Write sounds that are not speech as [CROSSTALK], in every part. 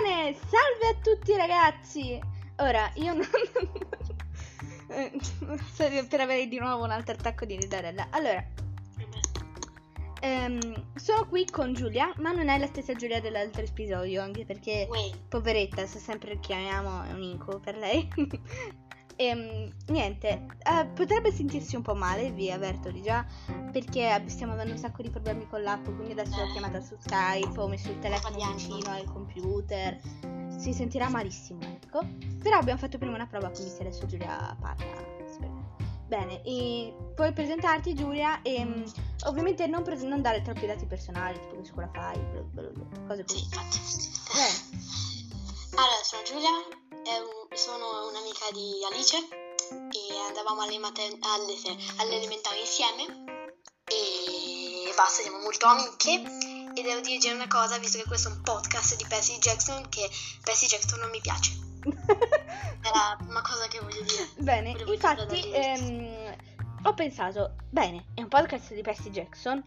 Bene, salve a tutti ragazzi. Ora, io non... per avere di nuovo un altro attacco di ridarella. Allora, ehm, sono qui con Giulia, ma non è la stessa Giulia dell'altro episodio, anche perché, poveretta, se sempre chiamiamo è un incubo per lei. Ehm, niente, eh, potrebbe sentirsi un po' male, vi avverto di già, perché stiamo avendo un sacco di problemi con l'app, quindi adesso l'ho chiamata su Skype, ho messo il telefono vicino al computer, si sentirà malissimo, ecco. Però abbiamo fatto prima una prova, quindi se adesso Giulia parla, spero. Bene, e puoi presentarti Giulia e mm, ovviamente non, pres- non dare troppi dati personali, tipo che scuola fai, bla bla bla, cose Sì, così. infatti. Bene. Allora, sono Giulia, sono un'amica di Alice e andavamo alle, mater- alle, alle elementari insieme e basta, siamo molto amiche e devo dirti una cosa, visto che questo è un podcast di Percy Jackson, che Percy Jackson non mi piace. [LAUGHS] È la prima cosa che voglio dire. Bene, Volevo infatti ehm, ho pensato, bene, è un podcast di Percy Jackson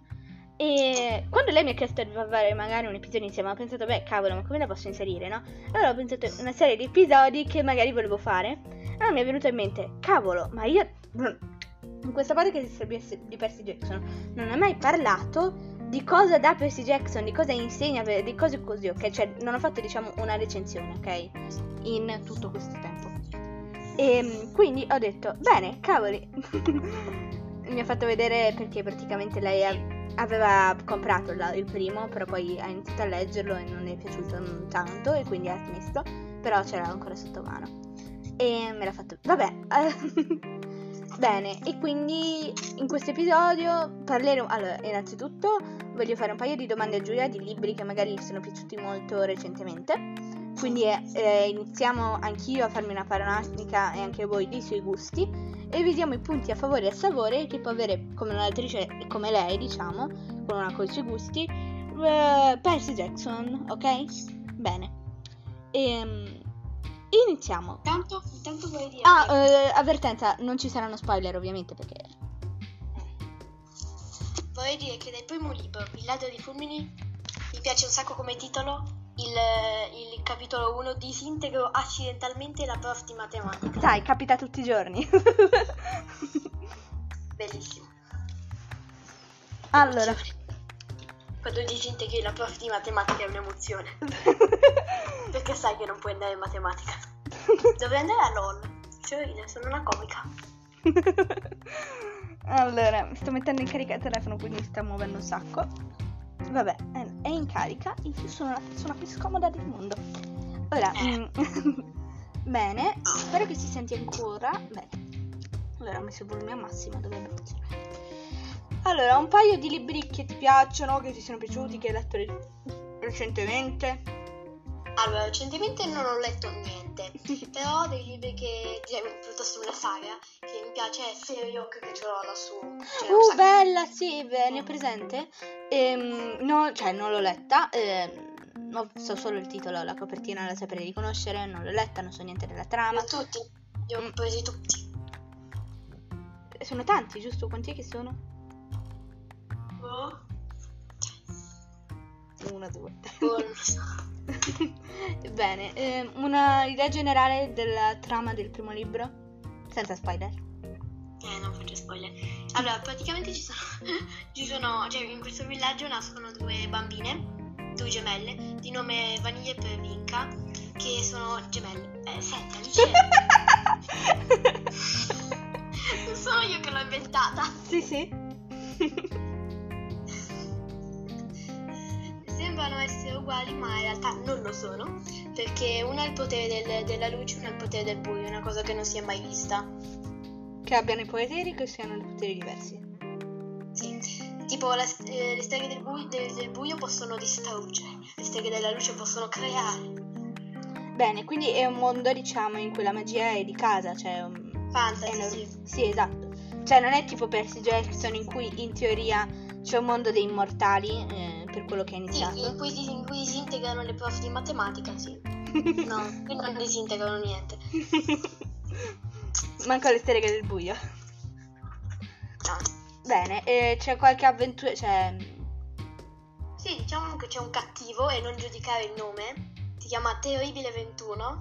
e quando lei mi ha chiesto di fare magari un episodio insieme ho pensato, beh cavolo, ma come la posso inserire, no? Allora ho pensato a una serie di episodi che magari volevo fare. Allora mi è venuto in mente, cavolo, ma io [CLEARS THROAT] in questa podcast di di Percy Jackson non ho mai parlato di cosa dà Percy Jackson, di cosa insegna, di cose così, ok? Cioè non ho fatto diciamo una recensione, ok? In tutto questo tempo. E quindi ho detto, bene, cavoli. [LAUGHS] Mi ha fatto vedere perché praticamente lei aveva comprato il primo, però poi ha iniziato a leggerlo e non è piaciuto tanto e quindi ha smesso, però c'era ancora sotto mano. E me l'ha fatto, vabbè. [LAUGHS] Bene, e quindi in questo episodio parleremo... Allora, innanzitutto voglio fare un paio di domande a Giulia di libri che magari sono piaciuti molto recentemente. Quindi eh, iniziamo anch'io a farmi una panoramica e anche voi dei suoi gusti e vediamo i punti a favore e a savore che può avere come un'autrice come lei, diciamo, con una con i suoi gusti, eh, Percy Jackson, ok? Bene. Ehm, iniziamo. Intanto, intanto vorrei dire Ah, eh, avvertenza, non ci saranno spoiler ovviamente perché... Vorrei dire che nel primo libro, Il ladro di fulmini, mi piace un sacco come titolo. Il, il capitolo 1 disintegro accidentalmente la prof di matematica. Sai, capita tutti i giorni. [LAUGHS] Bellissimo. allora, Quando disintegri la prof di matematica è un'emozione. [LAUGHS] Perché sai che non puoi andare in matematica. [LAUGHS] Dovrei andare a LOL. Cioè, io sono una comica. allora, mi sto mettendo in carica il telefono, quindi mi sta muovendo un sacco. Vabbè, è, in carica. Io sono la persona più scomoda del mondo. Ora, Eh. mm, [LAUGHS] bene, spero che si senti ancora. Bene, allora ho messo il volume a massimo, dovrebbe funzionare. Allora, un paio di libri che ti piacciono, che ti sono piaciuti, che hai letto re- recentemente. Allora, recentemente non ho letto niente. Però dei libri che, cioè, piuttosto una saga, che mi piace è Feriok che ce l'ho lassù. Cioè, Uh, bella, sì, beh, ne ho presente. Ehm, no, cioè, non l'ho letta. ehm, ho- so solo il titolo, la copertina la saprei riconoscere. Non l'ho letta, non so niente della trama. Ma tutti, li ho Mm. presi tutti. Sono tanti, giusto? Quanti è che sono? Oh, Uno, due. oh, non [LAUGHS] so. [LAUGHS] Bene, ehm, una idea generale della trama del primo libro? Senza spoiler. Eh, non faccio spoiler. Allora, praticamente ci sono, [LAUGHS] ci sono, cioè in questo villaggio nascono due bambine, due gemelle, di nome Vaniglia e Pervinca, che sono gemelle. Eh, senti, Alice, non sono io che l'ho inventata. sì, sì. Sembrano essere uguali, ma in realtà non lo sono, perché una ha il potere del- della luce una ha il potere del buio, una cosa che non si è mai vista. che abbiano i poteri che siano dei poteri diversi. Sì. Tipo la- eh, le streghe del buio, del- del buio possono distruggere, le streghe della luce possono creare. Bene, quindi è un mondo, diciamo, in cui la magia è di casa, cioè... un- Fantasy, nor- sì. sì, esatto. Cioè, non è tipo Percy Jackson in cui in teoria c'è un mondo dei immortali, eh, per quello che è Sì, iniziato. in cui, in cui disintegrano le prof di matematica, sì. [LAUGHS] No, qui non disintegrano niente. [LAUGHS] Manco le streghe del buio. No. Bene, e c'è qualche avventura, cioè... Sì, diciamo che c'è un cattivo e non giudicare il nome. Ti chiama Terribile 21.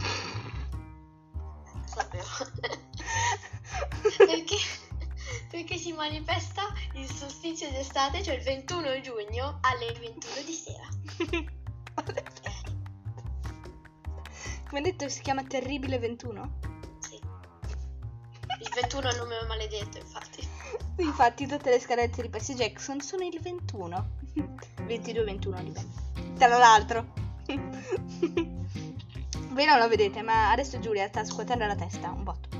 Sapevo. [LAUGHS] perché, perché si manifesta il solstizio d'estate, cioè il 21 giugno alle 21 di sera. Come detto si chiama Terribile 21? Sì. Il 21 è il numero maledetto, infatti. Infatti tutte le scadenze di Percy Jackson sono il 21. 22-21 dipende. Tra l'altro. [LAUGHS] Voi non lo vedete, ma adesso Giulia sta scuotendo la testa un botto.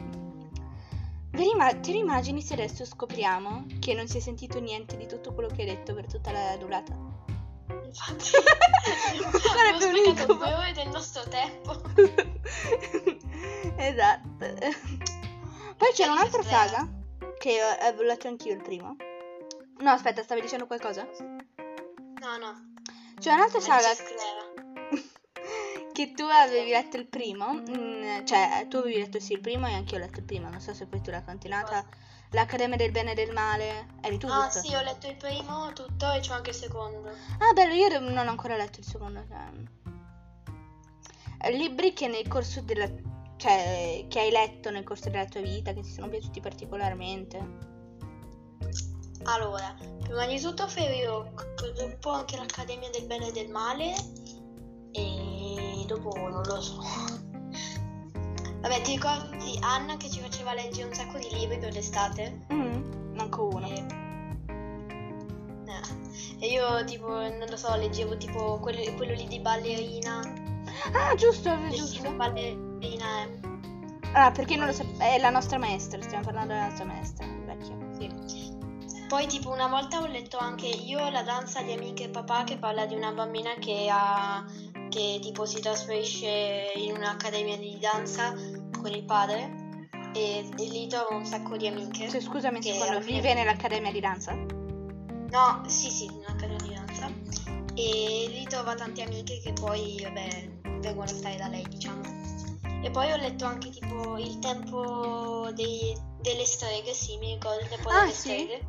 Ve rima- ti immagini se adesso scopriamo che non si è sentito niente di tutto quello che hai detto per tutta la durata? Infatti. [LAUGHS] Sarebbe un incubo. due ore del nostro tempo. [LAUGHS] esatto. Poi c'era Che un'altra saga che ho- avevo letto anch'io il primo. No, aspetta, stavi dicendo qualcosa? No, no. C'è un'altra saga Sclera. Che tu avevi letto il primo, mm, cioè tu avevi letto sì il primo e anche io ho letto il primo, non so se poi tu l'hai continuata. L'Accademia del Bene e del Male, eri tu Ah, giusto? sì, ho letto il primo tutto e c'ho anche il secondo. Ah, bello, io non ho ancora letto il secondo. Cioè... eh, Libri che nel corso della... cioè, che hai letto nel corso della tua vita, che ti sono piaciuti particolarmente. Allora, prima di tutto Ferio, dopo anche l'Accademia del Bene e del Male e dopo non lo so. Vabbè, ti ricordi Anna che ci faceva leggere un sacco di libri per l'estate? Mm, manco uno. E... eh, E io tipo, non lo so, leggevo tipo quello, quello lì di ballerina. Ah, giusto, giusto. ballerina è... Ah, perché non lo so, è la nostra maestra, stiamo parlando della nostra maestra, vecchia. Sì. Poi tipo una volta ho letto anche io la danza di amiche e papà che parla di una bambina che ha che tipo si trasferisce in un'accademia di danza con il padre e, e lì trova un sacco di amiche. Cioè, scusami secondo, fine- vive nell'accademia di danza? No, sì, sì, in un'accademia di danza. E lì trova tante amiche che poi, vabbè, vengono a stare da lei, diciamo. E poi ho letto anche tipo il tempo dei- delle streghe, sì, mi ricordo il tempo Ah, delle sì? streghe.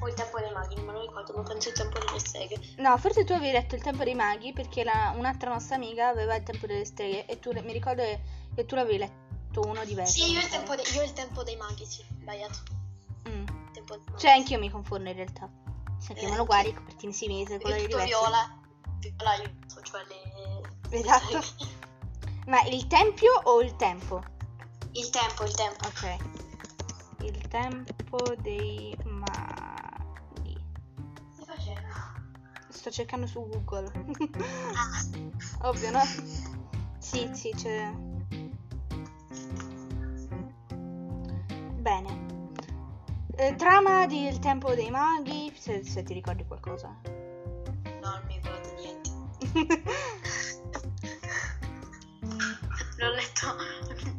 O il tempo dei maghi, non me lo ricordo, ma penso il tempo delle streghe. No, forse tu avevi letto il tempo dei maghi perché la- un'altra nostra amica aveva il tempo delle streghe e tu mi ricordo che, che tu l'avevi letto uno diverso. Sì, io il, tempo de- io il tempo dei maghi, sì, sbagliato. Mm. Cioè, anch'io mi confondo in realtà. Se Eh, chiamano uguali, copertine simili, colori tutto diversi. viola, viola io, cioè le... Esatto. [LAUGHS] Ma il tempio o il tempo? Il tempo, il tempo. Ok. Il tempo dei maghi. Sto cercando su Google. [LAUGHS] Ovvio, no? Sì, sì, c'è. Bene. Eh, trama del tempo dei maghi, se, se ti ricordi qualcosa. no, non mi ricordo niente. [LAUGHS] L'ho letto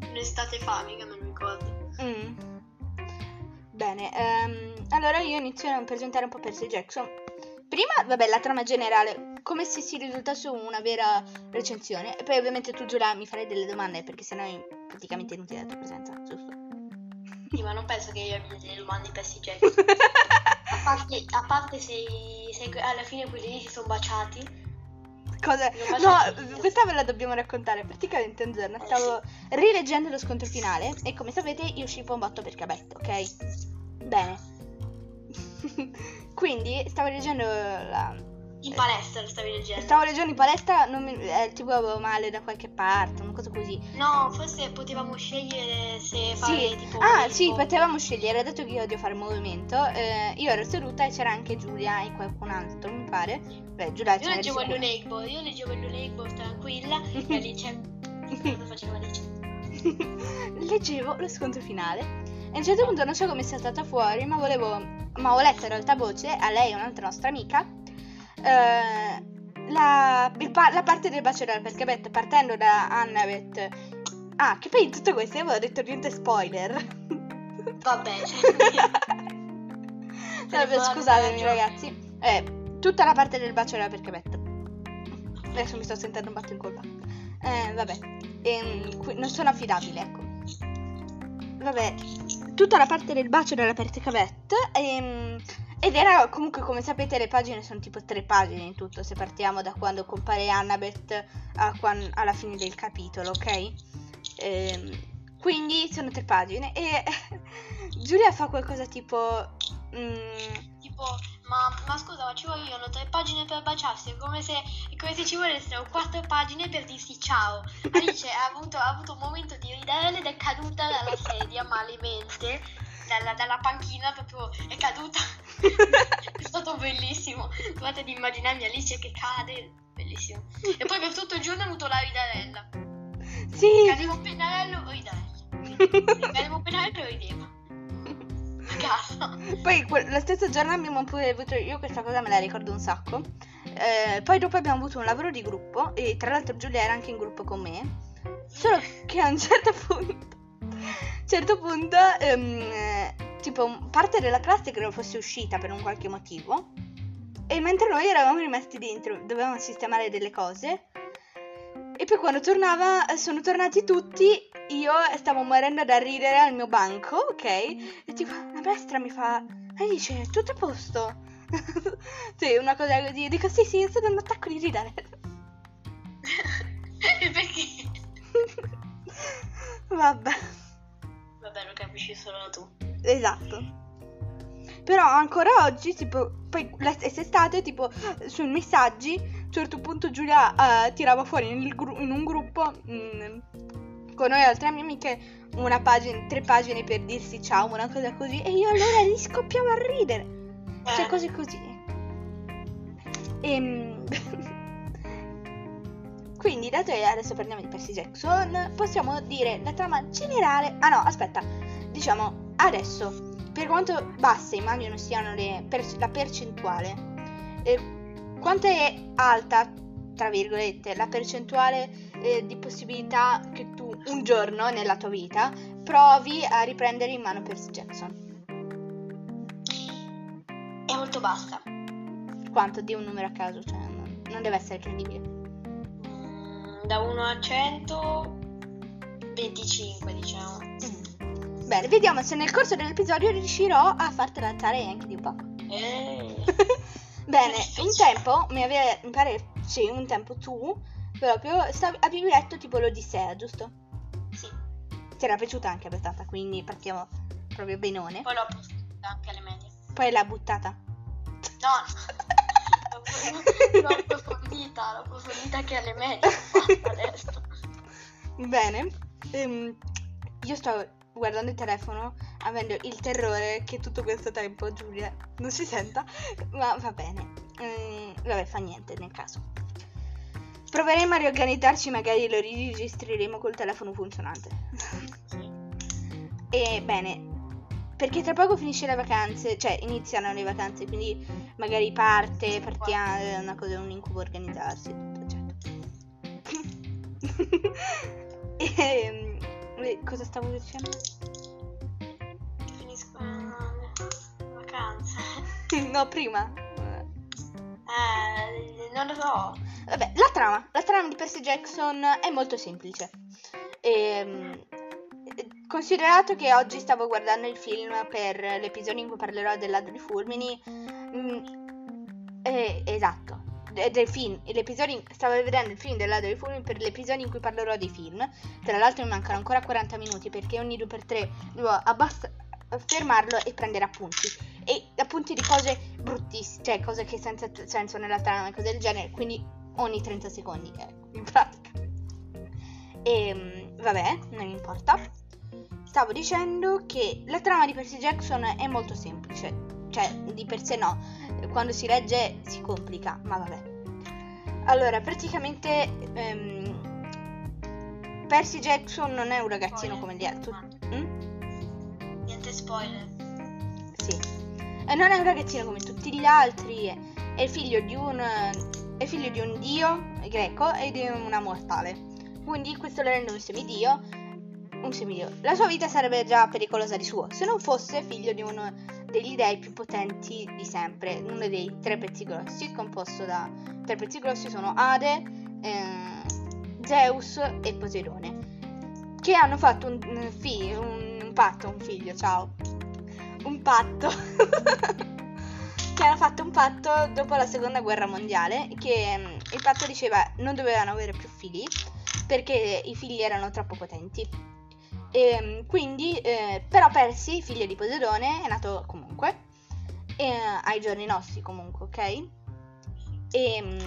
un'estate fa, mica me lo ricordo. Mm. Bene, ehm, allora io inizio a presentare un po' Percy Jackson. Prima, vabbè, la trama generale, come se si risultasse una vera recensione. E poi ovviamente tu Giulia mi farei delle domande perché sennò è praticamente inutile la tua presenza, giusto? Sì, ma non penso che io abbia delle domande per Jack. [LAUGHS] A parte, a parte se, se alla fine quelli lì si sono baciati. Cosa? No, questa ve la dobbiamo raccontare. Praticamente un giorno stavo rileggendo lo scontro finale e come sapete io scippo un botto per Cabetto, ok? Bene. [LAUGHS] Quindi stavo leggendo la... In palestra lo stavi leggendo. Stavo leggendo in palestra, non mi... eh, tipo avevo male da qualche parte, una cosa così. No, forse potevamo scegliere se fare Sì, tipo. ah il sì, po- potevamo scegliere, dato che io odio fare movimento, eh, io ero seduta e c'era anche Giulia e qualcun altro, mi pare. Beh, Giulia Io leggevo il. Lakeball, io leggevo il Lakeball tranquilla e [LAUGHS] Alice cosa faceva Alice? [LAUGHS] leggevo lo scontro finale e a un certo punto non so come sia stata fuori, ma volevo, ma ho letto in realtà voce a lei e un'altra nostra amica eh, la, pa- la parte del bachelor perché Beth partendo da Annabeth ah che poi in tutto questo io avevo detto niente spoiler. [LAUGHS] Vabbè, cioè, [LAUGHS] Vabbè, scusatemi ragazzi. Eh, tutta la parte del bachelor perché Beth adesso mi sto sentendo un batto in colpa. Eh, vabbè Ehm, non sono affidabile ecco. Vabbè, tutta la parte del bacio della Pertecavette ehm, Ed era comunque, come sapete, le pagine sono tipo tre pagine in tutto, se partiamo da quando compare Annabeth a quan- alla fine del capitolo, ok? Ehm, quindi sono tre pagine e [LAUGHS] Giulia fa qualcosa tipo... mm, Tipo, ma, ma scusa, ma ci vogliono tre pagine per baciarsi, è come se, è come se ci volessero quattro pagine per dirsi ciao. Alice ha avuto, ha avuto un momento di ridere ed è caduta dalla sedia malemente, dalla, dalla panchina proprio, è caduta. [LAUGHS] è stato bellissimo. Provate ad immaginarmi Alice che cade, bellissimo. E poi per tutto il giorno ha avuto la ridarella. sì! Cadeva un pennarello, ridarella. Cadeva un pennarello, rideva. Casa. Poi que- lo stesso giorno abbiamo pure avuto, io questa cosa me la ricordo un sacco. Eh, poi dopo abbiamo avuto un lavoro di gruppo e tra l'altro Giulia era anche in gruppo con me. Solo che a un certo punto, certo punto, ehm, eh, tipo parte della classe credo fosse uscita per un qualche motivo. E mentre noi eravamo rimasti dentro, dovevamo sistemare delle cose. E poi quando tornava, eh, sono tornati tutti, io stavo morendo da ridere al mio banco, ok? E tipo, la maestra mi fa, Alice, tutto a posto? [LAUGHS] sì, una cosa così. Dico, sì, sì, sto dando un attacco di ridere. [LAUGHS] Perché? [LAUGHS] Vabbè, Vabbè, lo capisci solo tu. esatto. Però ancora oggi, tipo, poi la stessa estate, tipo, sui messaggi, un certo punto Giulia eh, tirava fuori nel gru- in un gruppo mm, con noi altre mie amiche una pagina, tre pagine per dirsi ciao, una cosa così, e io allora gli scoppiavo a ridere. Cioè, Eh. cose così. Ehm, [LAUGHS] Quindi, dato che adesso parliamo di Percy Jackson, possiamo dire la trama generale. Ah, no, aspetta. Diciamo adesso, per quanto basse immagino siano le per- la percentuale, eh, quanto è alta, tra virgolette, la percentuale eh, di possibilità che tu un giorno nella tua vita provi a riprendere in mano Percy Jackson? È molto bassa. Quanto? Di un numero a caso, cioè non, non deve essere credibile. Mm, Da 1 a 100, 25 diciamo. Mm. Bene, vediamo se nel corso dell'episodio riuscirò a fartela alzare anche di un po'. Eh. [LAUGHS] Bene, un tempo, mi, aveva, mi pare, sì, un tempo tu, proprio, stavi, avevi letto tipo l'Odissea, giusto? Sì, Ti era piaciuta anche abbastanza, quindi partiamo proprio benone. poi l'ho approfondita anche alle medie. Poi l'ha buttata. No, [LAUGHS] l'ho approfondita, l'ho approfondita anche alle medie. Adesso. Bene, ehm, io sto guardando il telefono avendo il terrore che tutto questo tempo Giulia non si senta, ma va bene. Mm, vabbè, fa niente nel caso. Proveremo a riorganizzarci, magari lo riregistreremo col telefono funzionante. E bene, perché tra poco finisce le vacanze, cioè iniziano le vacanze, quindi magari parte, partiamo, è una cosa, un incubo organizzarsi, tutto, eccetera. [LAUGHS] eh, cosa stavo dicendo? Finiscono le vacanze. [LAUGHS] no, prima. Eh, non lo so. Vabbè, la trama, la trama di Percy Jackson è molto semplice. Ehm, considerato che oggi stavo guardando il film per l'episodio in cui parlerò del ladro di fulmini, mm, eh, esatto, del film, l'episodio stavo vedendo il film del ladro di fulmini per l'episodio in cui parlerò dei film. Tra l'altro mi mancano ancora 40 minuti perché ogni 2x3 devo abbast- fermarlo e prendere appunti. E appunti di cose bruttissime, cioè cose che senza senso nella trama e cose del genere, quindi ogni 30 secondi, ecco, in pratica. E vabbè, non importa. Stavo dicendo che la trama di Percy Jackson è molto semplice, cioè di per sé no, quando si legge si complica, ma vabbè. Allora, praticamente ehm, Percy Jackson non è un ragazzino come gli altri. Mm? Niente spoiler. Sì. E non è un ragazzino come tutti gli altri, è, è figlio di un è figlio di un dio greco e di una mortale. Quindi questo lo rende un semidio. Un semidio. La sua vita sarebbe già pericolosa di suo, se non fosse figlio di uno degli dei più potenti di sempre, uno dei tre pezzi grossi, composto da tre pezzi grossi sono Ade, eh, Zeus e Poseidone, che hanno fatto un, un figlio, un, un patto, un figlio, ciao un patto [LAUGHS] che hanno fatto un patto dopo la seconda guerra mondiale che mm, il patto diceva non dovevano avere più figli perché i figli erano troppo potenti. E, mm, quindi, eh, però Percy, figlio di Poseidone, è nato comunque, eh, ai giorni nostri comunque, ok? E, mm,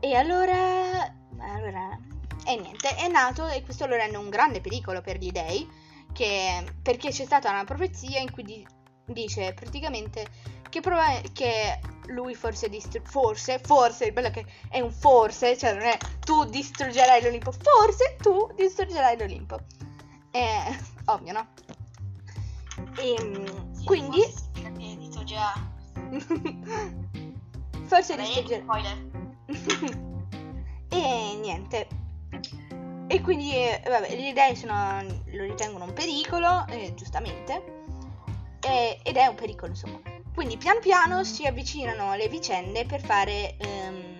e allora, allora, e niente, è nato e questo lo rende un grande pericolo per gli dei, che, perché c'è stata una profezia in cui di, dice praticamente che, prova- che lui forse distrugge, forse, forse, il bello che è un forse, cioè non è tu distruggerai l'Olimpo, forse tu distruggerai l'Olimpo. È ovvio, no? E, Sì, quindi... [LAUGHS] forse si distruggerà. forse spoiler. [LAUGHS] e niente. E quindi, eh, vabbè, gli dei sono, lo ritengono un pericolo, eh, giustamente. E- ed è un pericolo, insomma. Quindi pian piano si avvicinano le vicende per fare ehm,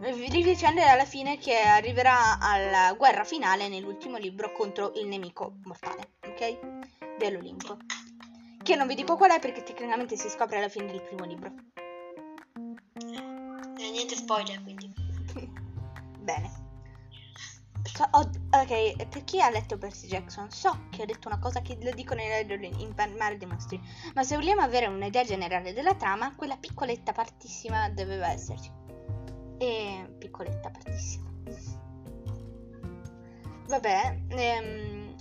le vicende alla fine che arriverà alla guerra finale nell'ultimo libro contro il nemico mortale, ok? Dell'Olimpo. Che non vi dico qual è perché tecnicamente si scopre alla fine del primo libro. Eh, niente spoiler, quindi. [LAUGHS] Bene. So- ho- ok, per chi ha letto Percy Jackson, so che ho detto una cosa che lo dico in Mare dei Mostri, ma se vogliamo avere un'idea generale della trama, quella piccoletta partissima doveva esserci. E piccoletta partissima. Vabbè, ehm,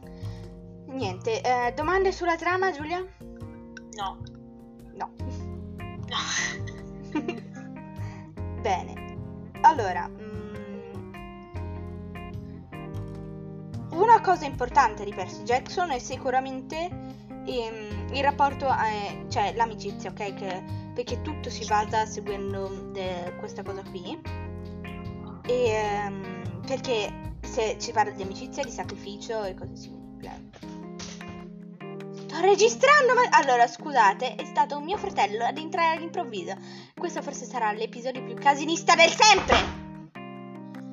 niente, eh, domande sulla trama, Giulia? No. No. No. [LAUGHS] Bene, allora, mm, una cosa importante di Percy Jackson è sicuramente ehm, il rapporto, eh, cioè l'amicizia, ok? Che- perché tutto si basa seguendo de- questa cosa qui. E, ehm, perché se ci parla di amicizia, di sacrificio e cose simili. Sto registrando, ma... Allora, scusate, è stato un mio fratello ad entrare all'improvviso. Questo forse sarà l'episodio più casinista del sempre.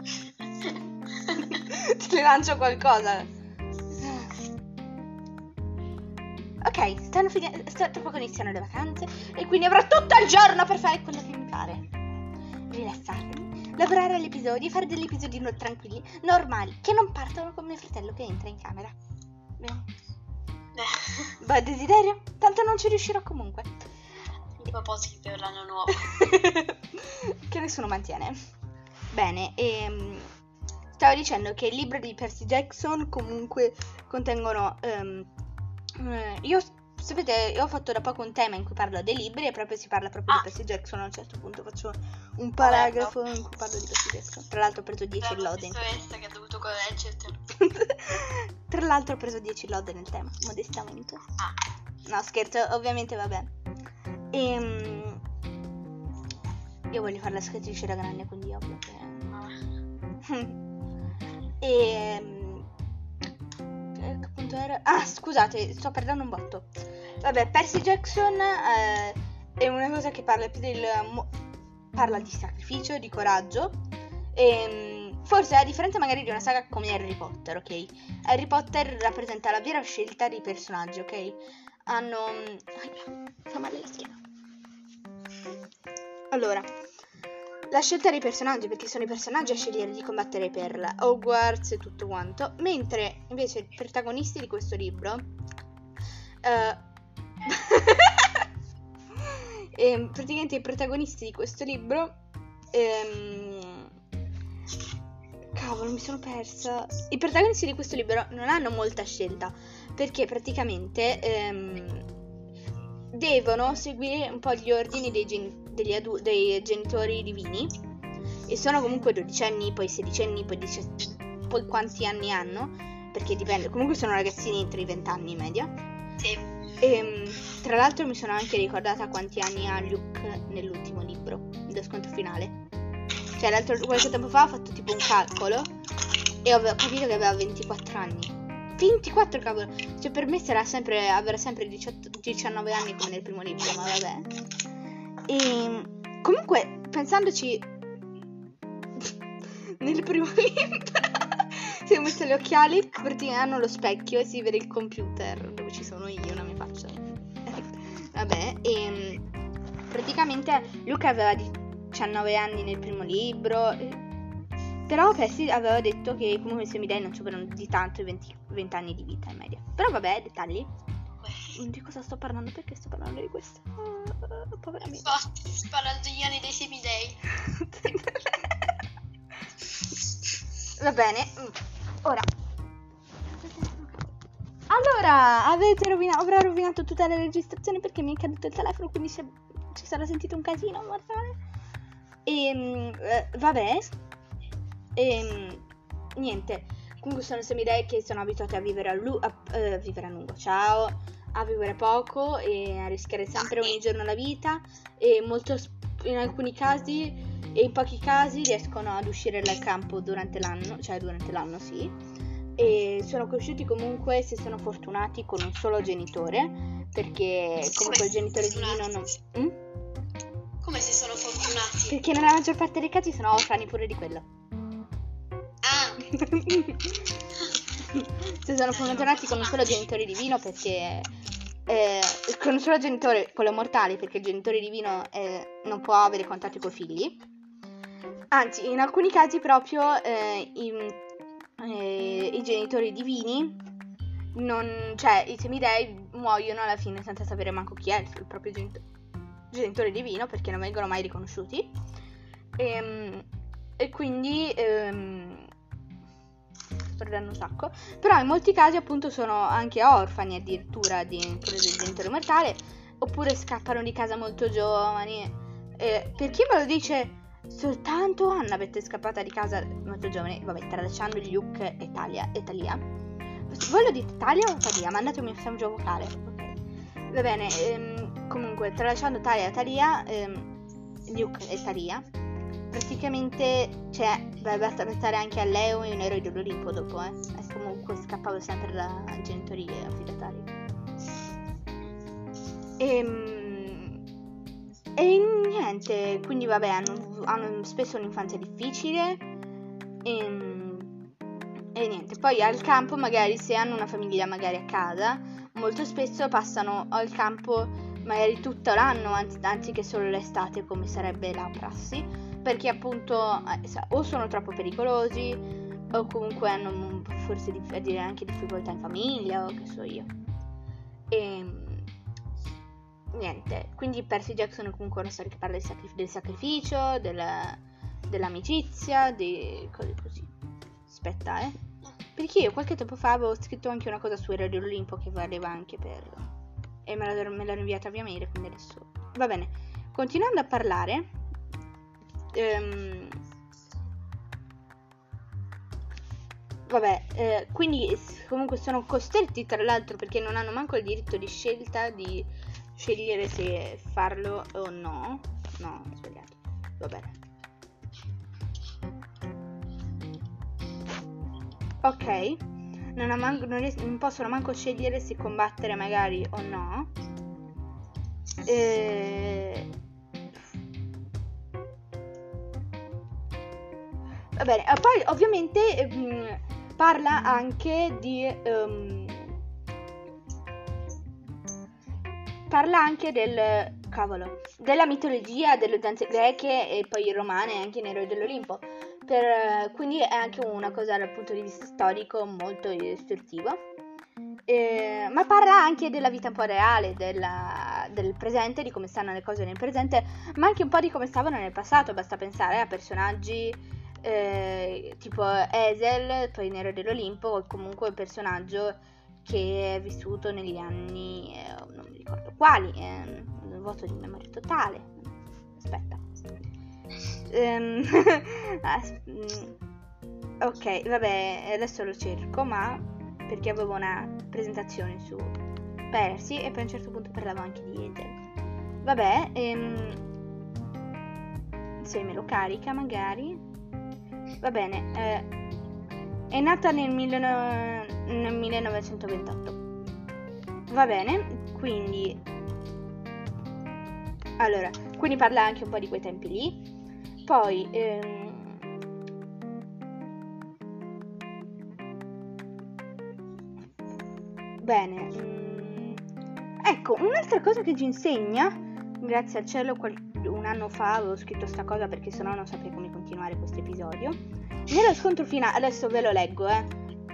[LAUGHS] Ti lancio qualcosa. Ok, stanno finendo. Tra poco iniziano le vacanze. E quindi avrò tutto il giorno per fare quello che mi pare. Rilassarmi, lavorare agli episodi, fare degli episodi no- tranquilli, normali, che non partono con mio fratello che entra in camera. Bene. Eh, Beh, desiderio? Tanto non ci riuscirò comunque. I propositi per l'anno nuovo. [LAUGHS] che nessuno mantiene. Bene, ehm, stavo dicendo che i libri di Percy Jackson comunque contengono... ehm, eh, io, sapete, io ho fatto da poco un tema in cui parlo dei libri e proprio si parla proprio Ah. di Percy Jackson. A un certo punto faccio un paragrafo in cui parlo di Percy Jackson. Tra l'altro ho preso 10 La lode. professoressa che ha dovuto correggerti. [LAUGHS] Tra l'altro ho preso 10 lode nel tema, modestamente. Ah. No, scherzo, ovviamente va bene. Ehm, io voglio fare la scrittrice da grande, quindi ovvio che... [LAUGHS] e... Punto era? Ah, scusate, sto perdendo un botto. Vabbè, Percy Jackson eh, è una cosa che parla del... parla di sacrificio, di coraggio. E, forse a differenza magari di una saga come Harry Potter, ok? Harry Potter rappresenta la vera scelta dei personaggi, ok? Hanno... Ai, fa male la schiena. Allora, la scelta dei personaggi, perché sono i personaggi a scegliere di combattere per Hogwarts e tutto quanto, mentre invece i protagonisti di questo libro... eh, [LAUGHS] ehm, praticamente i protagonisti di questo libro... ehm, cavolo, mi sono persa. I protagonisti di questo libro non hanno molta scelta, perché praticamente... ehm, devono seguire un po' gli ordini dei, gen- degli adu- dei genitori divini e sono comunque dodicenni, poi sedicenni, poi, dieci- poi quanti anni hanno, perché dipende, comunque sono ragazzini entro i 20 anni in media. Sì. E tra l'altro mi sono anche ricordata quanti anni ha Luke nell'ultimo libro, dello scontro finale. Cioè l'altro qualche tempo fa ho fatto tipo un calcolo e ho capito che aveva 24 anni. 24 cavolo! Cioè per me sarà sempre, avrà sempre 18, 19 anni come nel primo libro, ma vabbè. E comunque, pensandoci, [LAUGHS] nel primo libro [LAUGHS] si è messo gli occhiali, praticamente hanno lo specchio e si vede il computer dove ci sono io, la mia faccia. [LAUGHS] vabbè, e praticamente Luca aveva 19 anni nel primo libro, eh, però Percy aveva detto che comunque i semidei non ci vogliono di tanto i 20, 20 anni di vita in media. Però vabbè, dettagli. Di cosa sto parlando? Perché sto parlando di questo? Uh, povera mia. Infatti, sto parlando degli anni dei semidei. [LAUGHS] Va bene, ora. Allora, avete rovinato, avrò rovinato tutta la registrazione perché mi è caduto il telefono, quindi ci, ci sarà sentito un casino, mortale. E eh, vabbè. E niente. Comunque sono semidei che sono abituati a vivere a, lu- a eh, vivere a lungo. Ciao. A vivere poco e a rischiare sempre ogni giorno la vita. E molto in alcuni casi e in pochi casi riescono ad uscire dal campo durante l'anno, cioè durante l'anno sì, e sono cresciuti comunque se sono fortunati con un solo genitore, perché comunque il genitore divino non... Mm? Come se sono fortunati? Perché nella maggior parte dei casi sono orfani pure di quello. Ah, [LAUGHS] se sono fortunati con un solo genitore divino perché... Eh, con solo genitore, quello mortale, perché il genitore divino eh, non può avere contatti con i figli. Anzi, in alcuni casi proprio eh, i, eh, i genitori divini, non, cioè i semidei muoiono alla fine senza sapere manco chi è il proprio genito- genitore divino perché non vengono mai riconosciuti. E, e quindi ehm, sto perdendo un sacco. Però in molti casi appunto sono anche orfani addirittura di, pure del genitore mortale oppure scappano di casa molto giovani. Eh, per chi me lo dice soltanto Anna avete scappata di casa molto giovane, vabbè, tralasciando Luke e Talia. E Talia. Voi lo dite Talia o Talia? Mandatemi un messaggio vocale. Va bene, ehm, comunque, tralasciando Talia e Talia, ehm, Luke e Talia, praticamente, cioè, beh, basta pensare anche a Leo e un eroe dell'Olimpo dopo, eh. E comunque scappavo sempre da genitori affidatari. Ehm, e niente, quindi vabbè, hanno, hanno spesso un'infanzia difficile. E, e niente, poi al campo magari se hanno una famiglia magari a casa, molto spesso passano al campo magari tutto l'anno anzi, anziché solo l'estate come sarebbe la prassi, perché appunto eh, o sono troppo pericolosi o comunque hanno forse dire anche difficoltà in famiglia o che so io. E niente, quindi Percy Jackson è comunque una storia che parla del, sacrif- del sacrificio, della, dell'amicizia, di cose così. Aspetta, eh. Perché io qualche tempo fa avevo scritto anche una cosa su Eroe dell'Olimpo che valeva anche per... E me l'hanno inviata via mail, quindi adesso... Va bene, continuando a parlare... Ehm... Vabbè, eh, quindi comunque sono costretti tra l'altro perché non hanno manco il diritto di scelta di scegliere se farlo o no. No, ho sbagliato. Va bene. Ok. Non, man- non, ries- non, possono manco scegliere se combattere magari o no. E... Va bene, poi ovviamente mm, parla anche di... Um, parla anche del cavolo, della mitologia delle danze greche e poi romane anche in Eroi dell'Olimpo. Per, quindi è anche una cosa dal punto di vista storico molto istruttivo. Eh, ma parla anche della vita un po' reale, della, del presente, di come stanno le cose nel presente, ma anche un po' di come stavano nel passato. Basta pensare a personaggi eh, tipo Esel, poi in Eroi dell'Olimpo, o comunque un personaggio che è vissuto negli anni, eh, non mi ricordo quali, eh, un voto di memoria totale. Aspetta. [LAUGHS] Um, ok, vabbè, adesso lo cerco, ma perché avevo una presentazione su Percy e poi a un certo punto parlavo anche di Ethel. Vabbè, ehm, se me lo carica magari. Va bene, eh, è nata nel, milleno- nel 1928. Va bene, quindi... Allora, quindi parla anche un po' di quei tempi lì. Poi... Ehm, bene. Mm, ecco, un'altra cosa che ci insegna grazie al cielo qual- un anno fa avevo scritto sta cosa perché sennò non saprei come continuare questo episodio. Nello scontro finale, adesso ve lo leggo, eh.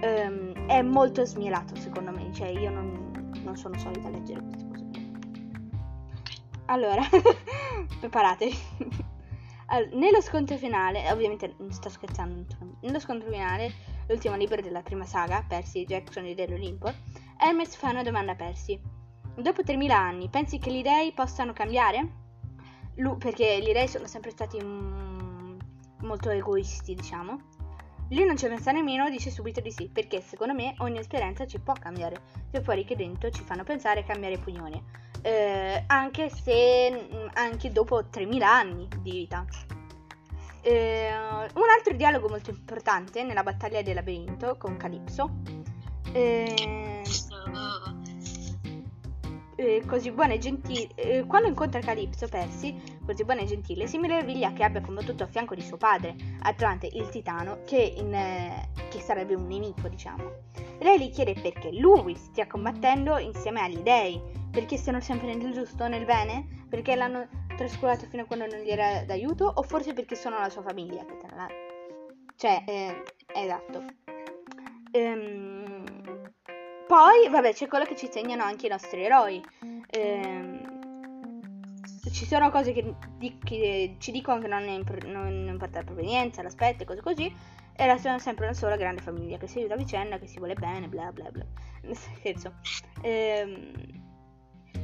ehm, è molto smielato secondo me, cioè io non, non sono solita leggere queste cose. Allora, [LAUGHS] preparatevi. All- nello scontro finale, ovviamente non sto scherzando, nello scontro finale, l'ultimo libro della prima saga, Percy Jackson e dell'Olimpo, Hermes fa una domanda a Percy. Dopo 3000 anni, pensi che gli dei possano cambiare? Lu- perché gli dei sono sempre stati mm, molto egoisti, diciamo. Lui non ci pensa nemmeno, dice subito di sì, perché secondo me ogni esperienza ci può cambiare, sia fuori che dentro ci fanno pensare a cambiare opinioni. Eh, anche se mm, anche dopo 3000 anni di vita. Eh, un altro dialogo molto importante nella battaglia del labirinto con Calypso. Eh, eh, così buona e gentile. eh, quando incontra Calypso, Percy, così buona e gentile, si meraviglia che abbia combattuto a fianco di suo padre, Atlante il Titano, che, in, eh, che sarebbe un nemico, diciamo. Lei gli chiede perché lui stia combattendo insieme agli dei, perché siano sempre nel giusto, nel bene, perché l'hanno trascurato fino a quando non gli era d'aiuto, o forse perché sono la sua famiglia. che tra l'altro- Cioè, eh, esatto. Ehm, poi, vabbè, c'è quello che ci segnano anche i nostri eroi. Ehm, ci sono cose che, di- che ci dicono che non, impor- non importa la provenienza, l'aspetto e cose così. E restano sempre una sola grande famiglia che si aiuta a vicenda, che si vuole bene, bla bla bla. [LAUGHS] Nel senso, ehm,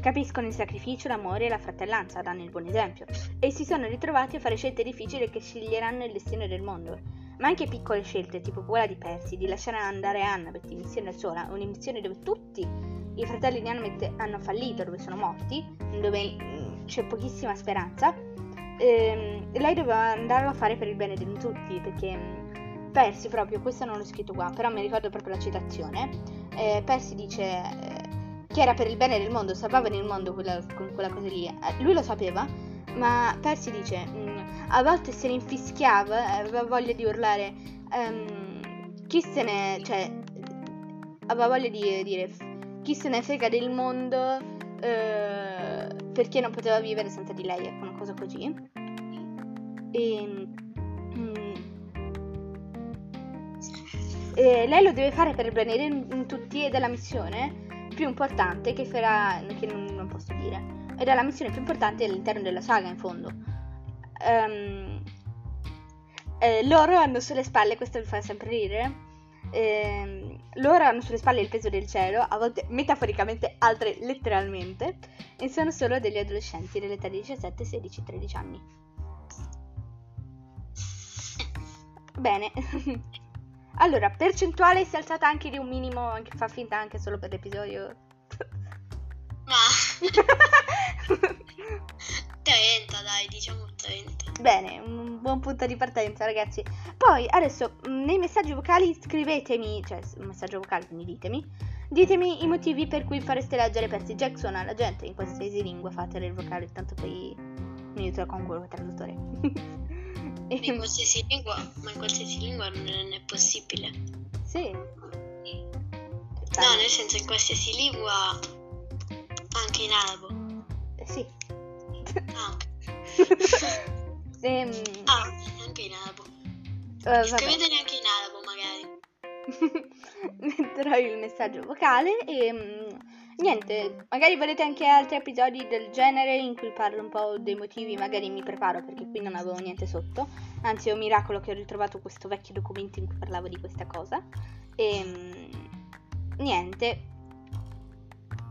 capiscono il sacrificio, l'amore e la fratellanza, danno il buon esempio. E si sono ritrovati a fare scelte difficili che sceglieranno il destino del mondo. Ma anche piccole scelte, tipo quella di Percy, di lasciare andare Annabeth in missione sola, una missione dove tutti i fratelli di Annabeth hanno fallito, dove sono morti, dove c'è pochissima speranza. Ehm, lei doveva andarlo a fare per il bene di tutti, perché mm, Percy proprio, questo non l'ho scritto qua, però mi ricordo proprio la citazione. Eh, Percy dice eh, che era per il bene del mondo, salvavano il mondo quella- quella cosa lì. Eh, lui lo sapeva, ma Percy dice, mm, a volte se ne infischiava, aveva voglia di urlare, ehm, chi se ne, cioè, aveva voglia di dire, chi se ne frega del mondo, eh, perché non poteva vivere senza di lei, ecco, una cosa così. E, mm, e lei lo deve fare per il di tutti ed è la missione più importante che farà, che non, non posso dire, ed è la missione più importante all'interno della saga in fondo. Ehm, eh, loro hanno sulle spalle, questo mi fa sempre ridere, ehm, loro hanno sulle spalle il peso del cielo, a volte metaforicamente, altre letteralmente, e sono solo degli adolescenti dell'età di 17, 16, 13 anni. Bene. [LAUGHS] allora, percentuale si è alzata anche di un minimo, anche, fa finta anche solo per l'episodio. Ma [LAUGHS] [LAUGHS] 30, dai, diciamo 30. Bene, un buon punto di partenza, ragazzi. Poi, adesso, mh, nei messaggi vocali scrivetemi, cioè, un messaggio vocale, quindi ditemi, ditemi i motivi per cui fareste leggere Percy Jackson alla gente in qualsiasi lingua, fatele il vocale, tanto poi mi aiuta con quello traduttore. [LAUGHS] In qualsiasi lingua, ma in qualsiasi lingua non è possibile. sì. No, nel senso in qualsiasi lingua, anche in arabo. Sì. Ah. [LAUGHS] Ehm, Ah, anche in arabo. eh, vabbè. Scriveteli anche in arabo, magari. [LAUGHS] metterò il messaggio vocale e mm, niente, magari volete anche altri episodi del genere in cui parlo un po' dei motivi, magari mi preparo perché qui non avevo niente sotto, anzi è un miracolo che ho ritrovato questo vecchio documento in cui parlavo di questa cosa e mm, niente.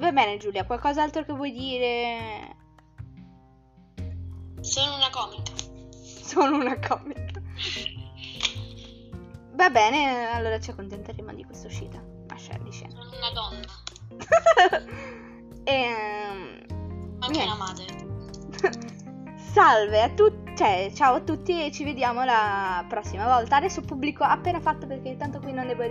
Va bene Giulia, qualcos'altro che vuoi dire? Sono una comica. Sono una comica. Va bene, allora ci accontenteremo di questa uscita. Masha dice. Sono una donna. [LAUGHS] Ehm, Anche una madre. [LAUGHS] Salve a tutti, cioè ciao a tutti e ci vediamo la prossima volta. Adesso pubblico appena fatto perché tanto qui non devo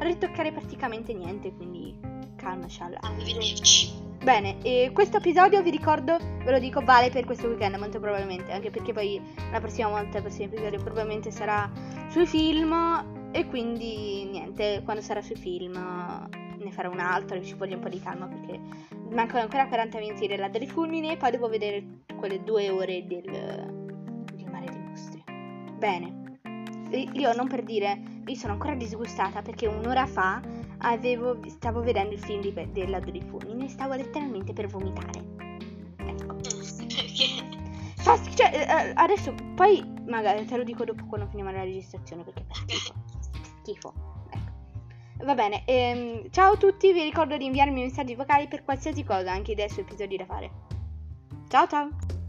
ritoccare praticamente niente, quindi calma, scialla. Arrivederci. Bene, e questo episodio vi ricordo, ve lo dico, vale per questo weekend molto probabilmente, anche perché poi la prossima volta, il prossimo episodio probabilmente sarà sui film e quindi niente, quando sarà sui film ne farò un altro, ci voglio un po' di calma perché mancano ancora 40 minuti del lato di fulmine e poi devo vedere quelle due ore del, del mare dei mostri. Bene. Io non per dire, io sono ancora disgustata perché un'ora fa avevo, stavo vedendo il film di, del lato di fulmine e stavo letteralmente per vomitare. Ecco. [LAUGHS] Perché? Fa, cioè, eh, adesso poi magari te lo dico dopo quando finiamo la registrazione perché fa schifo. Schifo. Ecco. Va bene, ehm, ciao a tutti, vi ricordo di inviarmi messaggi vocali per qualsiasi cosa, anche idee su episodi da fare. Ciao ciao!